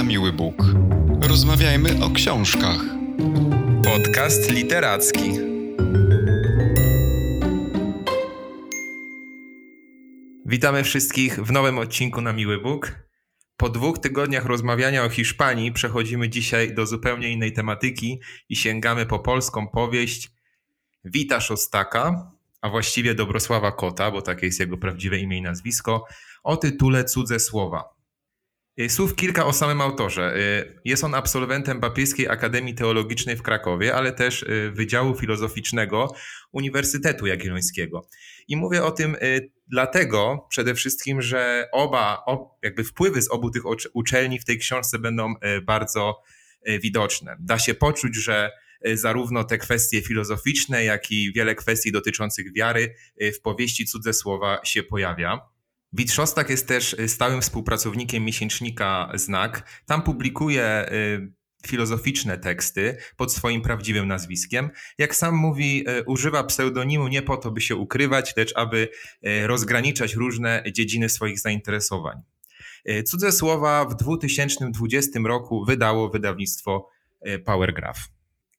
na miły Bóg. Rozmawiajmy o książkach. Podcast literacki. Witamy wszystkich w nowym odcinku na Miły Bóg. Po dwóch tygodniach rozmawiania o Hiszpanii przechodzimy dzisiaj do zupełnie innej tematyki i sięgamy po polską powieść Wita Szostaka, a właściwie Dobrosława Kota, bo takie jest jego prawdziwe imię i nazwisko, o tytule Cudze Słowa. Y, słów kilka o samym autorze. Y, jest on absolwentem Papieskiej Akademii Teologicznej w Krakowie, ale też y, Wydziału Filozoficznego Uniwersytetu Jagiellońskiego. I mówię o tym dlatego przede wszystkim, że oba, jakby wpływy z obu tych uczelni w tej książce będą bardzo widoczne. Da się poczuć, że zarówno te kwestie filozoficzne, jak i wiele kwestii dotyczących wiary w powieści Cudze Słowa się pojawia. Wit Szostak jest też y, stałym współpracownikiem miesięcznika Znak. Tam publikuje y, filozoficzne teksty pod swoim prawdziwym nazwiskiem. Jak sam mówi, y, używa pseudonimu nie po to, by się ukrywać, lecz aby rozgraniczać różne dziedziny swoich zainteresowań. Cudze słowa w 2020 roku wydało wydawnictwo Powergraph.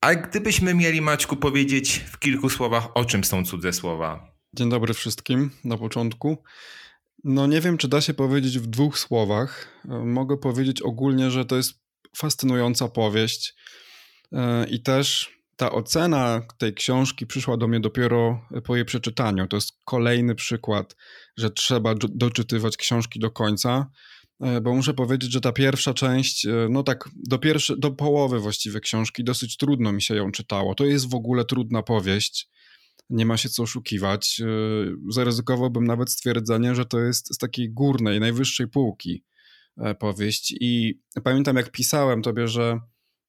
A gdybyśmy mieli, Maćku, powiedzieć w kilku słowach, o czym są cudze słowa? Dzień dobry wszystkim na początku. No nie wiem, czy da się powiedzieć w dwóch słowach. E, mogę powiedzieć ogólnie, że to jest fascynująca powieść e, i też ta ocena tej książki przyszła do mnie dopiero po jej przeczytaniu. To jest kolejny przykład, że trzeba doczytywać książki do końca, e, bo muszę powiedzieć, że ta pierwsza część, no tak do, pierwszy, do połowy właściwie książki dosyć trudno mi się ją czytało. To jest w ogóle trudna powieść nie ma się co oszukiwać. Y, zaryzykowałbym nawet stwierdzenie, że to jest z takiej górnej, najwyższej półki e, powieść. I pamiętam, jak pisałem tobie, że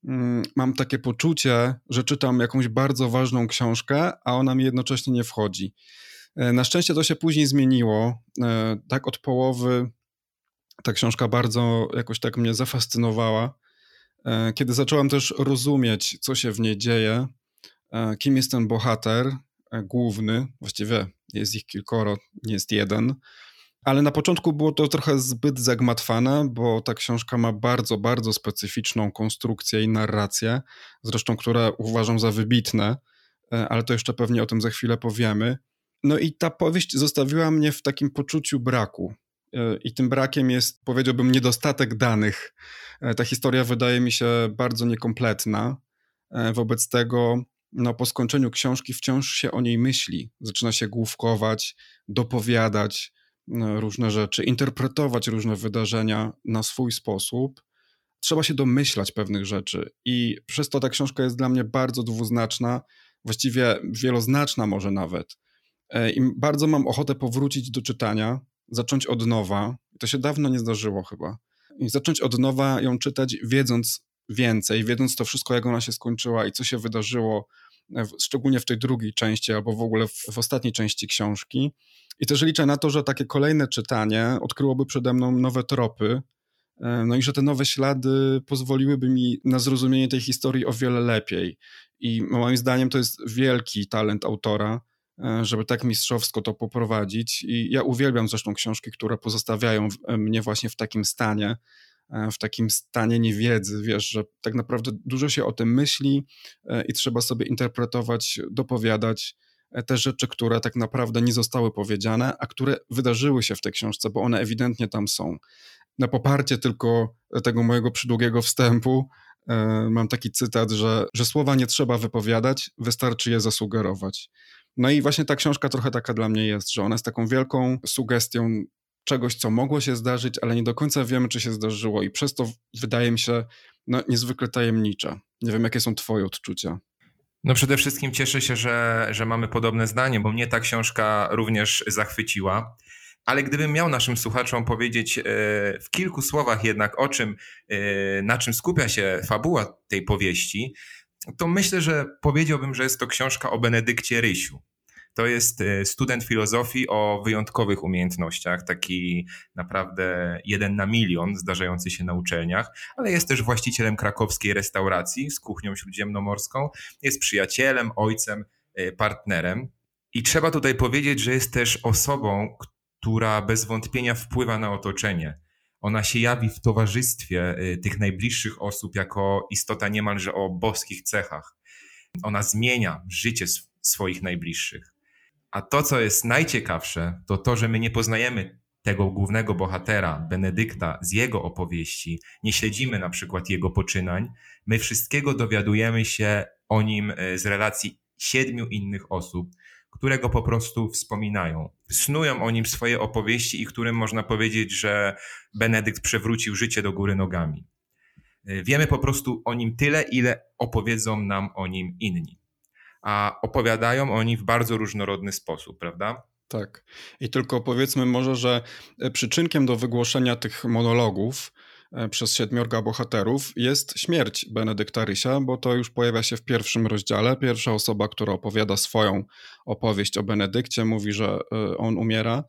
mm, mam takie poczucie, że czytam jakąś bardzo ważną książkę, a ona mi jednocześnie nie wchodzi. E, na szczęście to się później zmieniło. E, tak od połowy ta książka bardzo jakoś tak mnie zafascynowała. Kiedy zacząłem też rozumieć, co się w niej dzieje, kim jest ten bohater, E, główny, właściwie jest ich kilkoro, nie jest jeden, ale na początku było to trochę zbyt zagmatwane, bo ta książka ma bardzo, bardzo specyficzną konstrukcję i narrację, zresztą które uważam za wybitne, e, ale to jeszcze pewnie o tym za chwilę powiemy. No i ta powieść zostawiła mnie w takim poczuciu braku. E, I tym brakiem jest, powiedziałbym, niedostatek danych. Ta historia wydaje mi się bardzo niekompletna. Wobec tego no, po skończeniu książki wciąż się o niej myśli. Zaczyna się główkować, dopowiadać no, różne rzeczy, interpretować różne wydarzenia na swój sposób. Trzeba się domyślać pewnych rzeczy, i przez to ta książka jest dla mnie bardzo dwuznaczna, właściwie wieloznaczna, może nawet. E, I bardzo mam ochotę powrócić do czytania, zacząć od nowa. To się dawno nie zdarzyło chyba. I zacząć od nowa ją czytać, wiedząc więcej, wiedząc to wszystko, jak ona się skończyła i co się wydarzyło szczególnie w tej drugiej części albo w ogóle w, w ostatniej części książki. I też liczę na to, że takie kolejne czytanie odkryłoby przede mną nowe tropy, e, no i że te nowe ślady pozwoliłyby mi na zrozumienie tej historii o wiele lepiej. I moim zdaniem to jest wielki talent autora, e, żeby tak mistrzowsko to poprowadzić. I ja uwielbiam zresztą książki, które pozostawiają mnie właśnie w takim stanie, E, w takim stanie niewiedzy, wiesz, że tak naprawdę dużo się o tym myśli e, i trzeba sobie interpretować, dopowiadać e, te rzeczy, które tak naprawdę nie zostały powiedziane, a które wydarzyły się w tej książce, bo one ewidentnie tam są. Na poparcie tylko tego mojego przydługiego wstępu mam taki cytat, że, że słowa nie trzeba wypowiadać, wystarczy je zasugerować. No i właśnie ta książka trochę taka dla mnie jest, że ona jest taką wielką sugestią czegoś, co mogło się zdarzyć, ale nie do końca wiemy, czy się zdarzyło, i przez to wydaje mi się no, niezwykle tajemnicza. Nie wiem, jakie są Twoje odczucia. No przede wszystkim cieszę się, że, że mamy podobne zdanie, bo mnie ta książka również zachwyciła. Ale gdybym miał naszym słuchaczom powiedzieć e, w kilku słowach jednak o czym, e, na czym skupia się fabuła tej powieści, to myślę, że powiedziałbym, że jest to książka o Benedykcie Rysiu. To jest e, student filozofii o wyjątkowych umiejętnościach, taki naprawdę jeden na milion zdarzający się na uczelniach, ale jest też właścicielem krakowskiej restauracji z kuchnią śródziemnomorską, jest przyjacielem, ojcem, e, partnerem. I trzeba tutaj powiedzieć, że jest też osobą, która bez wątpienia wpływa na otoczenie. Ona się jawi w towarzystwie y, tych najbliższych osób jako istota niemalże o boskich cechach. Ona zmienia życie swoich najbliższych. A to, co jest najciekawsze, to to, że my nie poznajemy tego głównego bohatera, Benedykta, z jego opowieści, nie śledzimy na przykład jego poczynań, my wszystkiego dowiadujemy się o nim y, z relacji siedmiu innych osób, które go po prostu wspominają. Snują o nim swoje opowieści i którym można powiedzieć, że Benedykt przewrócił życie do góry nogami. Y, wiemy po prostu o nim tyle, ile opowiedzą nam o nim inni. A opowiadają o nim w bardzo różnorodny sposób, prawda? Tak. I tylko powiedzmy może, że przyczynkiem do wygłoszenia tych monologów E, przez siedmiorga bohaterów jest śmierć Benedykta Rysia, bo to już pojawia się w pierwszym rozdziale. Pierwsza osoba, która opowiada swoją opowieść o Benedykcie, mówi, że e, on umiera.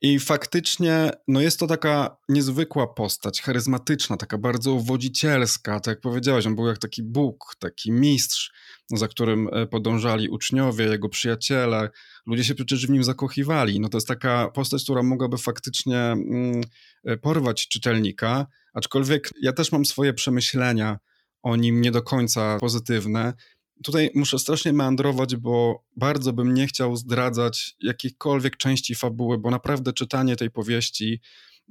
I faktycznie no jest to taka niezwykła postać, charyzmatyczna, taka bardzo wodzicielska. Tak jak powiedziałeś, on był jak taki Bóg, taki mistrz, za którym e, podążali uczniowie, jego przyjaciele. Ludzie się przecież w nim zakochiwali. No to jest taka postać, która mogłaby faktycznie mm, porwać czytelnika, Aczkolwiek ja też mam swoje przemyślenia o nim nie do końca pozytywne. Tutaj muszę strasznie meandrować, bo bardzo bym nie chciał zdradzać jakiejkolwiek części fabuły, bo naprawdę czytanie tej powieści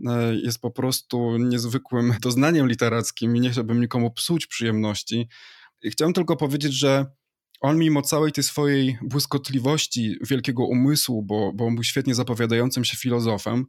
e, jest po prostu niezwykłym doznaniem literackim i nie chciałbym nikomu psuć przyjemności. I chciałem tylko powiedzieć, że on mimo całej tej swojej błyskotliwości, wielkiego umysłu, bo, bo był świetnie zapowiadającym się filozofem,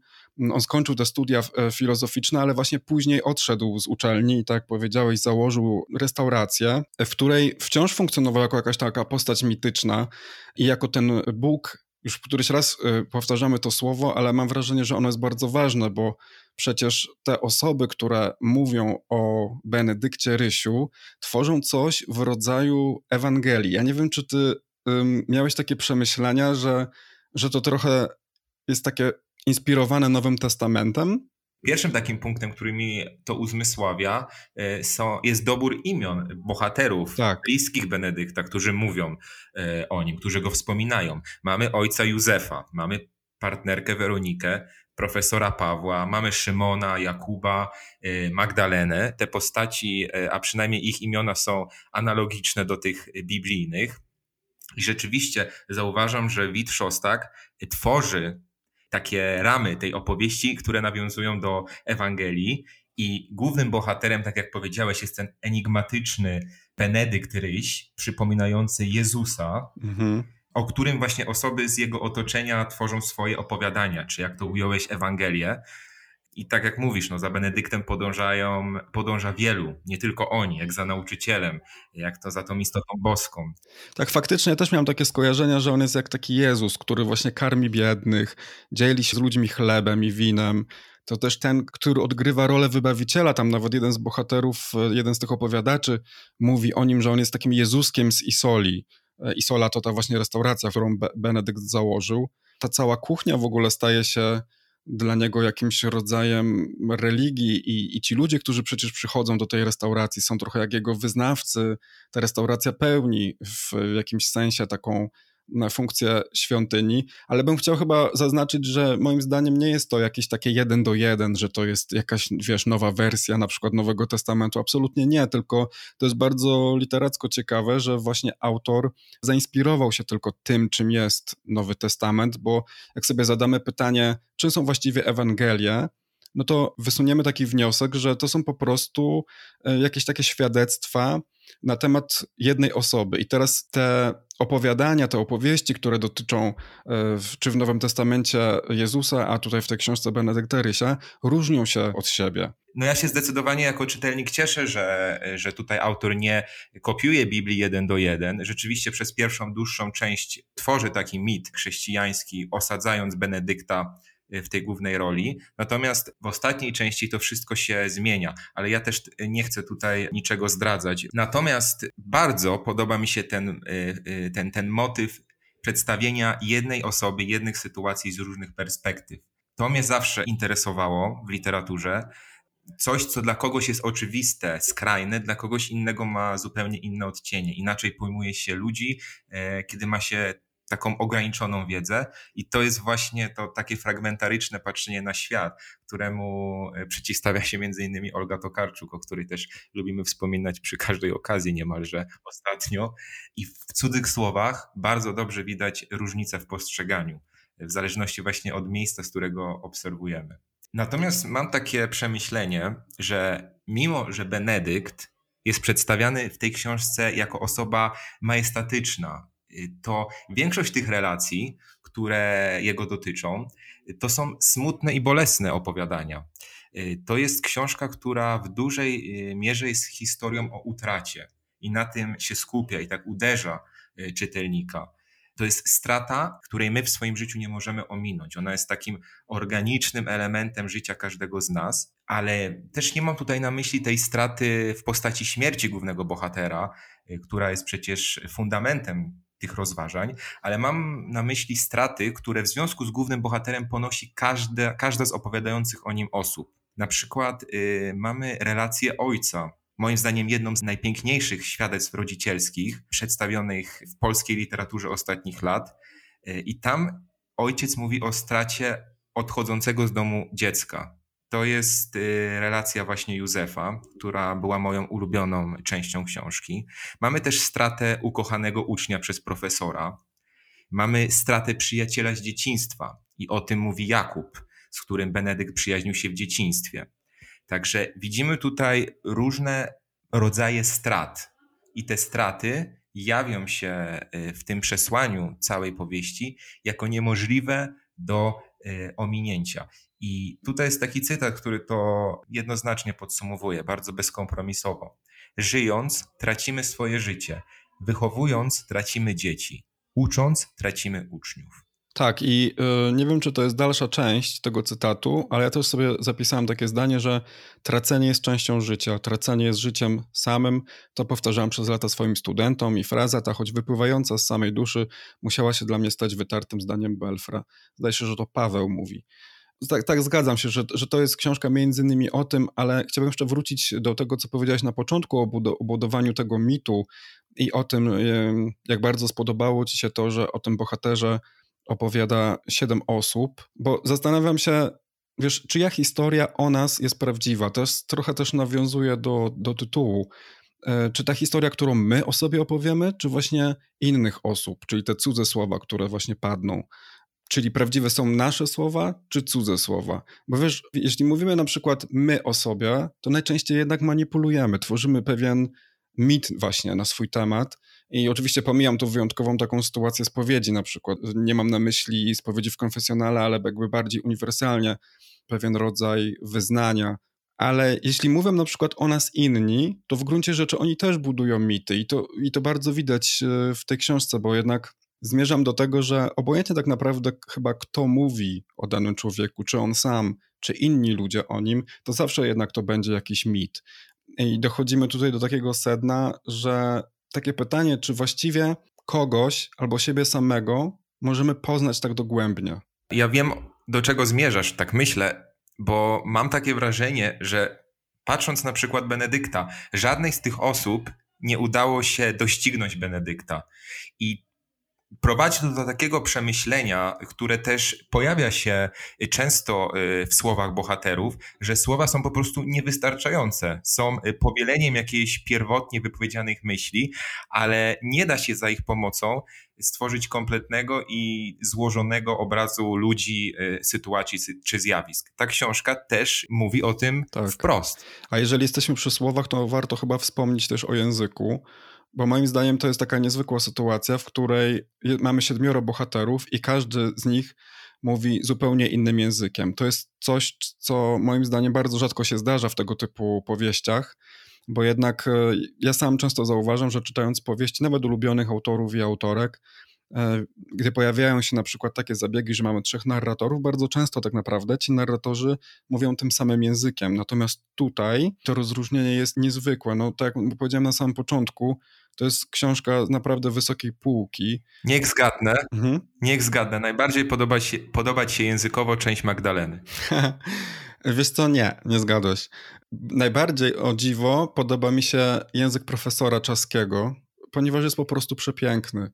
on skończył te studia e, filozoficzne, ale właśnie później odszedł z uczelni i tak jak powiedziałeś, założył restaurację, w której wciąż funkcjonował jako jakaś taka postać mityczna i jako ten Bóg, już któryś raz e, powtarzamy to słowo, ale mam wrażenie, że ono jest bardzo ważne, bo przecież te osoby, które mówią o Benedykcie Rysiu, tworzą coś w rodzaju Ewangelii. Ja nie wiem, czy ty miałeś takie przemyślenia, że, że to trochę jest takie inspirowane Nowym Testamentem? Pierwszym takim punktem, który mi to uzmysławia, e, są, jest dobór imion bohaterów tak. bliskich Benedykta, którzy mówią e, o nim, którzy go wspominają. Mamy ojca Józefa, mamy partnerkę Weronikę, profesora Pawła, mamy Szymona, Jakuba, e, Magdalenę. Te postaci, a przynajmniej ich imiona są analogiczne do tych biblijnych. I rzeczywiście zauważam, że Wit Szostak tworzy takie ramy tej opowieści, które nawiązują do Ewangelii. I głównym bohaterem, tak jak powiedziałeś, jest ten enigmatyczny Benedykt Ryś, przypominający Jezusa, mhm. o którym właśnie osoby z jego otoczenia tworzą swoje opowiadania, czy jak to ująłeś, Ewangelię. I tak jak mówisz, no, za Benedyktem podążają, podąża wielu, nie tylko oni, jak za nauczycielem, jak to za tą istotą boską. Tak, faktycznie też miałem takie skojarzenia, że on jest jak taki Jezus, który właśnie karmi biednych, dzieli się z ludźmi chlebem i winem. To też ten, który odgrywa rolę wybawiciela. Tam nawet jeden z bohaterów, jeden z tych opowiadaczy mówi o nim, że on jest takim Jezuskiem z Isoli. E, Isola to ta właśnie restauracja, którą Benedykt założył. Ta cała kuchnia w ogóle staje się dla niego jakimś rodzajem religii i, i ci ludzie, którzy przecież przychodzą do tej restauracji, są trochę jak jego wyznawcy. Ta restauracja pełni w jakimś sensie taką funkcję świątyni, ale bym chciał chyba zaznaczyć, że moim zdaniem nie jest to jakieś takie jeden do jeden, że to jest jakaś, wiesz, nowa wersja na przykład Nowego Testamentu. Absolutnie nie, tylko to jest bardzo literacko ciekawe, że właśnie autor zainspirował się tylko tym, czym jest Nowy Testament, bo jak sobie zadamy pytanie, czym są właściwie Ewangelie, no to wysuniemy taki wniosek, że to są po prostu e, jakieś takie świadectwa na temat jednej osoby. I teraz te opowiadania, te opowieści, które dotyczą e, czy w Nowym Testamencie Jezusa, a tutaj w tej książce Benedykta Rysia, różnią się od siebie. No ja się zdecydowanie jako czytelnik cieszę, że, że tutaj autor nie kopiuje Biblii jeden do jeden. Rzeczywiście przez pierwszą, dłuższą część tworzy taki mit chrześcijański, osadzając Benedykta w tej głównej roli. Natomiast w ostatniej części to wszystko się zmienia, ale ja też nie chcę tutaj niczego zdradzać. Natomiast bardzo podoba mi się ten, y, y, ten, ten motyw przedstawienia jednej osoby, jednych sytuacji z różnych perspektyw. To mnie zawsze interesowało w literaturze. Coś, co dla kogoś jest oczywiste, skrajne, dla kogoś innego ma zupełnie inne odcienie. Inaczej pojmuje się ludzi, e, kiedy ma się taką ograniczoną wiedzę i to jest właśnie to takie fragmentaryczne patrzenie na świat, któremu e, przeciwstawia się między innymi Olga Tokarczuk, o której też lubimy wspominać przy każdej okazji niemalże ostatnio i w cudzych słowach bardzo dobrze widać różnicę w postrzeganiu, w zależności właśnie od miejsca, z którego obserwujemy. Natomiast mam takie przemyślenie, że mimo, że Benedykt jest przedstawiany w tej książce jako osoba majestatyczna, to większość tych relacji, które jego dotyczą, to są smutne i bolesne opowiadania. To jest książka, która w dużej mierze jest historią o utracie i na tym się skupia i tak uderza czytelnika to jest strata, której my w swoim życiu nie możemy ominąć. Ona jest takim organicznym elementem życia każdego z nas, ale też nie mam tutaj na myśli tej straty w postaci śmierci głównego bohatera, y, która jest przecież fundamentem tych rozważań, ale mam na myśli straty, które w związku z głównym bohaterem ponosi każde, każda z opowiadających o nim osób. Na przykład y, mamy relację ojca, moim zdaniem jedną z najpiękniejszych świadectw rodzicielskich przedstawionych w polskiej literaturze ostatnich lat. E, I tam ojciec mówi o stracie odchodzącego z domu dziecka. To jest e, relacja właśnie Józefa, która była moją ulubioną częścią książki. Mamy też stratę ukochanego ucznia przez profesora. Mamy stratę przyjaciela z dzieciństwa i o tym mówi Jakub, z którym Benedykt przyjaźnił się w dzieciństwie. Także widzimy tutaj różne rodzaje strat i te straty jawią się y, w tym przesłaniu całej powieści jako niemożliwe do y, ominięcia. I tutaj jest taki cytat, który to jednoznacznie podsumowuje, bardzo bezkompromisowo. Żyjąc, tracimy swoje życie. Wychowując, tracimy dzieci. Ucząc, tracimy uczniów. Tak, i y, nie wiem, czy to jest dalsza część tego cytatu, ale ja też sobie zapisałem takie zdanie, że tracenie jest częścią życia, tracenie jest życiem samym. To powtarzałem przez lata swoim studentom i fraza ta, choć wypływająca z samej duszy, musiała się dla mnie stać wytartym zdaniem Belfra. Zdaje się, że to Paweł mówi. Tak, tak, zgadzam się, że, że to jest książka między innymi o tym, ale chciałbym jeszcze wrócić do tego, co powiedziałeś na początku o budowaniu tego mitu i o tym, jak bardzo spodobało ci się to, że o tym bohaterze opowiada siedem osób, bo zastanawiam się, wiesz, czyja historia o nas jest prawdziwa. To jest, trochę też nawiązuje do, do tytułu. E, czy ta historia, którą my o sobie opowiemy, czy właśnie innych osób, czyli te cudze słowa, które właśnie padną. Czyli prawdziwe są nasze słowa, czy cudze słowa? Bo wiesz, jeśli mówimy na przykład my o sobie, to najczęściej jednak manipulujemy, tworzymy pewien mit właśnie na swój temat i oczywiście pomijam tu wyjątkową taką sytuację spowiedzi na przykład. Nie mam na myśli spowiedzi w konfesjonale, ale jakby bardziej uniwersalnie pewien rodzaj wyznania. Ale jeśli mówią na przykład o nas inni, to w gruncie rzeczy oni też budują mity i to, i to bardzo widać e, w tej książce, bo jednak zmierzam do tego, że obojętnie tak naprawdę chyba kto mówi o danym człowieku, czy on sam, czy inni ludzie o nim, to zawsze jednak to będzie jakiś mit. I dochodzimy tutaj do takiego sedna, że takie pytanie, czy właściwie kogoś albo siebie samego możemy poznać tak dogłębnie. Ja wiem, do czego zmierzasz, tak myślę, bo mam takie wrażenie, że patrząc na przykład Benedykta, żadnej z tych osób nie udało się doścignąć Benedykta. I prowadzi to do takiego przemyślenia, które też pojawia się często y, w słowach bohaterów, że słowa są po prostu niewystarczające. Są y, powieleniem jakiejś pierwotnie wypowiedzianych myśli, ale nie da się za ich pomocą stworzyć kompletnego i złożonego obrazu ludzi, y, sytuacji czy zjawisk. Ta książka też mówi o tym tak. wprost. A jeżeli jesteśmy przy słowach, to warto chyba wspomnieć też o języku bo moim zdaniem to jest taka niezwykła sytuacja, w której mamy siedmioro bohaterów i każdy z nich mówi zupełnie innym językiem. To jest coś, co moim zdaniem bardzo rzadko się zdarza w tego typu powieściach, bo jednak e, ja sam często zauważam, że czytając powieści, nawet ulubionych autorów i autorek, gdy pojawiają się na przykład takie zabiegi, że mamy trzech narratorów, bardzo często tak naprawdę ci narratorzy mówią tym samym językiem. Natomiast tutaj to rozróżnienie jest niezwykłe. No tak jak powiedziałem na samym początku, to jest książka naprawdę wysokiej półki. Niech zgadnę. Mhm. Niech zgadnę. Najbardziej podoba się, się językowo część Magdaleny. Wiesz co, nie, nie zgadłeś. Najbardziej o dziwo podoba mi się język profesora Czaskiego, ponieważ jest po prostu przepiękny.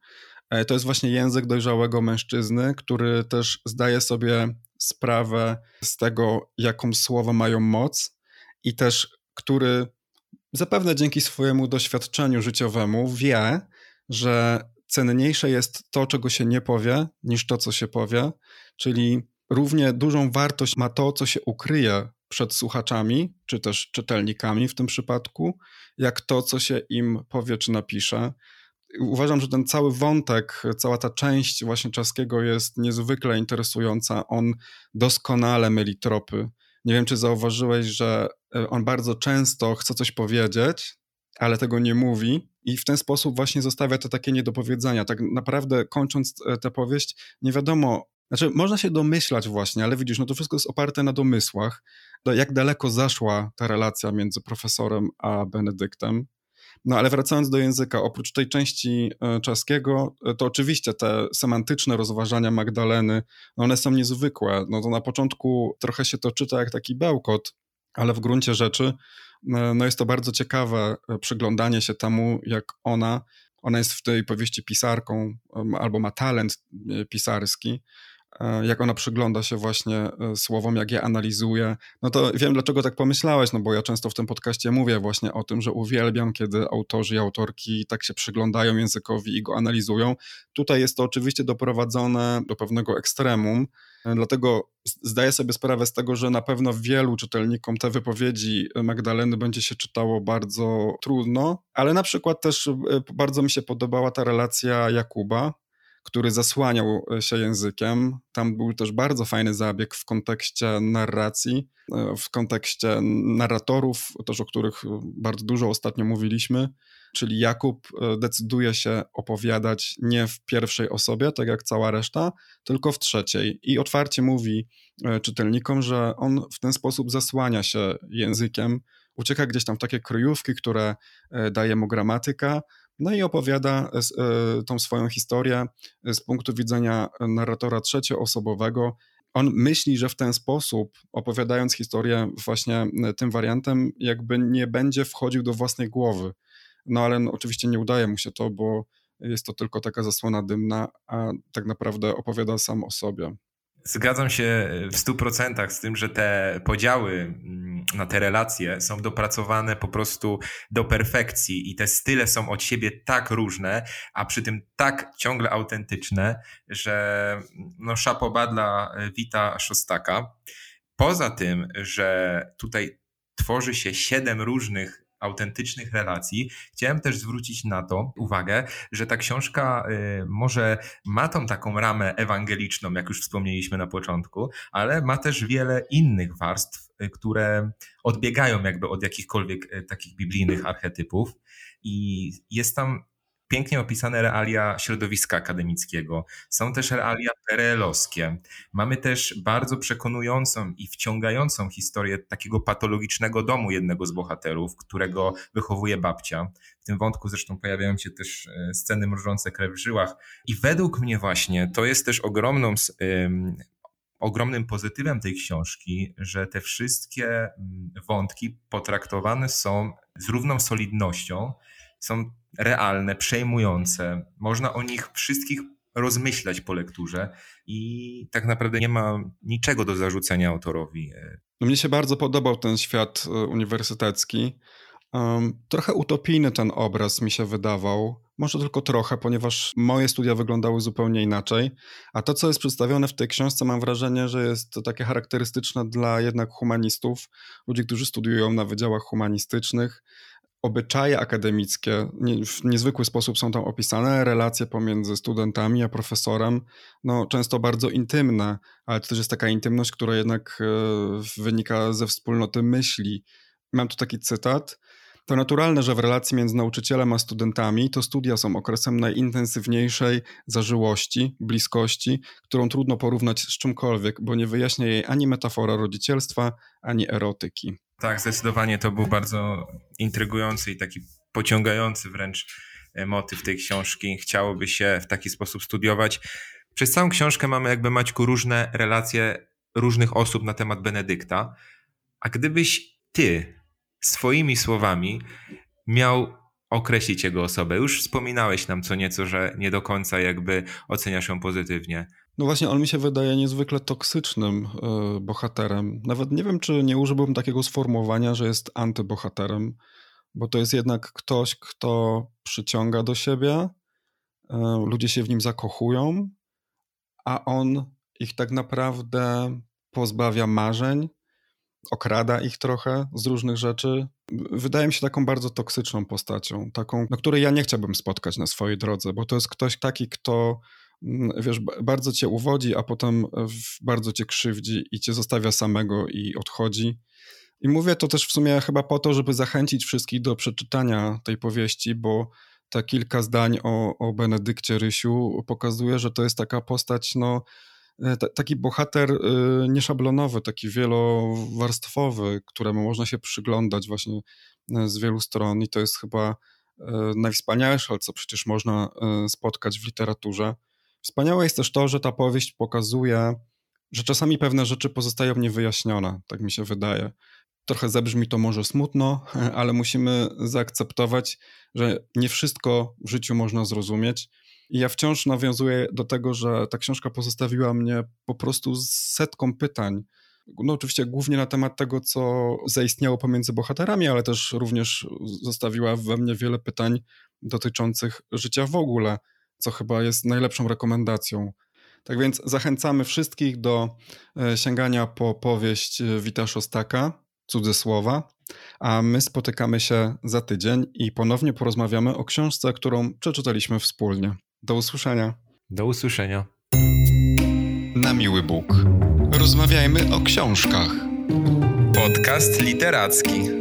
E, to jest właśnie język dojrzałego mężczyzny, który też zdaje sobie sprawę z tego, jaką słowa mają moc i też który zapewne dzięki swojemu doświadczeniu życiowemu wie, że cenniejsze jest to, czego się nie powie, niż to, co się powie, czyli równie dużą wartość ma to, co się ukryje przed słuchaczami, czy też czytelnikami w tym przypadku, jak to, co się im powie czy napisze. Uważam, że ten cały wątek, cała ta część właśnie czeskiego jest niezwykle interesująca. On doskonale myli tropy. Nie wiem, czy zauważyłeś, że e, on bardzo często chce coś powiedzieć, ale tego nie mówi i w ten sposób właśnie zostawia te takie niedopowiedzenia. Tak naprawdę kończąc e, tę powieść, nie wiadomo, znaczy można się domyślać właśnie, ale widzisz, no to wszystko jest oparte na domysłach, jak daleko zaszła ta relacja między profesorem a Benedyktem. No ale wracając do języka, oprócz tej części e, czeskiego, e, to oczywiście te semantyczne rozważania Magdaleny, no one są niezwykłe. No to na początku trochę się to czyta jak taki bełkot, ale w gruncie rzeczy no, no jest to bardzo ciekawe e, przyglądanie się temu, jak ona, ona jest w tej powieści pisarką albo ma talent pisarski, E, jak ona przygląda się właśnie e, słowom, jak je analizuje. No to wiem, dlaczego tak pomyślałeś, no bo ja często w tym podcaście mówię właśnie o tym, że uwielbiam, kiedy autorzy i autorki tak się przyglądają językowi i go analizują. Tutaj jest to oczywiście doprowadzone do pewnego ekstremum, e, dlatego zdaję sobie sprawę z tego, że na pewno wielu czytelnikom te wypowiedzi Magdaleny będzie się czytało bardzo trudno, ale na przykład też bardzo mi się podobała ta relacja Jakuba, który zasłaniał e, się językiem. Tam był też bardzo fajny zabieg w kontekście narracji, e, w kontekście narratorów, też o których e, bardzo dużo ostatnio mówiliśmy. Czyli Jakub decyduje się opowiadać nie w pierwszej osobie, tak jak cała reszta, tylko w trzeciej. I otwarcie mówi czytelnikom, że on w ten sposób zasłania się językiem, ucieka gdzieś tam w takie kryjówki, które daje mu gramatyka, no i opowiada e, e, tą swoją historię z punktu widzenia narratora trzecioosobowego. On myśli, że w ten sposób, opowiadając historię właśnie e, tym wariantem, jakby nie będzie wchodził do własnej głowy. No ale no, oczywiście nie udaje mu się to, bo jest to tylko taka zasłona dymna, a tak naprawdę opowiada sam o sobie. Zgadzam się w 100% z tym, że te podziały mm, na te relacje są dopracowane po prostu do perfekcji i te style są od siebie tak różne, a przy tym tak ciągle autentyczne, że no szapoba dla Wita Szostaka. Poza tym, że tutaj tworzy się siedem różnych autentycznych relacji, chciałem też zwrócić na to uwagę, że ta książka y, może ma tą taką ramę ewangeliczną, jak już wspomnieliśmy na początku, ale ma też wiele innych warstw, y, które odbiegają jakby od jakichkolwiek y, takich biblijnych archetypów. I jest tam pięknie opisane realia środowiska akademickiego. Są też realia perelowskie. Mamy też bardzo przekonującą i wciągającą historię takiego patologicznego domu jednego z bohaterów, którego wychowuje babcia. W tym wątku zresztą pojawiają się też e, sceny mrożące krew w żyłach. I według mnie właśnie to jest też ogromną ogromnym pozytywem tej książki, że te wszystkie wątki potraktowane są z równą solidnością, są realne, przejmujące. Można o nich wszystkich rozmyślać po lekturze i tak naprawdę nie ma niczego do zarzucenia autorowi. No mnie się bardzo podobał ten świat e, uniwersytecki. Um, trochę utopijny ten obraz mi się wydawał. Może tylko trochę, ponieważ moje studia wyglądały zupełnie inaczej. A to, co jest przedstawione w tej książce, mam wrażenie, że jest takie charakterystyczne dla jednak humanistów, ludzi, którzy studiują na wydziałach humanistycznych obyczaje akademickie w niezwykły sposób są tam opisane, relacje pomiędzy studentami a profesorem, no często bardzo intymne, ale to też jest taka intymność, która jednak e, wynika ze wspólnoty myśli. Mam tu taki cytat. To naturalne, że w relacji między nauczycielem a studentami to studia są okresem najintensywniejszej zażyłości, bliskości, którą trudno porównać z czymkolwiek, bo nie wyjaśnia jej ani metafora rodzicielstwa, ani erotyki. Tak, zdecydowanie to był bardzo intrygujący i taki pociągający wręcz e, motyw tej książki. Chciałoby się w taki sposób studiować. Przez całą książkę mamy jakby Maćku różne relacje różnych osób na temat Benedykta. A gdybyś ty swoimi słowami miał określić jego osobę? Już wspominałeś nam co nieco, że nie do końca jakby oceniasz ją pozytywnie. No właśnie, on mi się wydaje niezwykle toksycznym y, bohaterem. Nawet nie wiem, czy nie użyłbym takiego sformułowania, że jest antybohaterem, bo to jest jednak ktoś, kto przyciąga do siebie, y, ludzie się w nim zakochują, a on ich tak naprawdę pozbawia marzeń, okrada ich trochę z różnych rzeczy. Wydaje mi się taką bardzo toksyczną postacią, taką, na której ja nie chciałbym spotkać na swojej drodze, bo to jest ktoś taki, kto mm, wiesz, bardzo cię uwodzi, a potem bardzo cię krzywdzi i cię zostawia samego i odchodzi. I mówię to też w sumie chyba po to, żeby zachęcić wszystkich do przeczytania tej powieści, bo te kilka zdań o, o Benedykcie Rysiu pokazuje, że to jest taka postać, no, E, taki bohater e, nieszablonowy, taki wielowarstwowy, któremu można się przyglądać właśnie e, z wielu stron i to jest chyba najwspanialsze, co przecież można spotkać w literaturze. Wspaniałe jest też to, że ta powieść pokazuje, że czasami pewne rzeczy pozostają niewyjaśnione, tak mi się wydaje. Trochę zabrzmi to może smutno, ale musimy zaakceptować, że nie wszystko w życiu można zrozumieć i ja wciąż nawiązuję do tego, że ta książka pozostawiła mnie po prostu z setką pytań. No oczywiście głównie na temat tego, co zaistniało pomiędzy bohaterami, ale też również zostawiła we mnie wiele pytań dotyczących życia w ogóle, co chyba jest najlepszą rekomendacją. Tak więc zachęcamy wszystkich do e, sięgania po powieść Wita Szostaka, cudzysłowa, a my spotykamy się za tydzień i ponownie porozmawiamy o książce, którą przeczytaliśmy wspólnie. Do usłyszenia. Do usłyszenia. Na miły Bóg. Rozmawiajmy o książkach. Podcast literacki.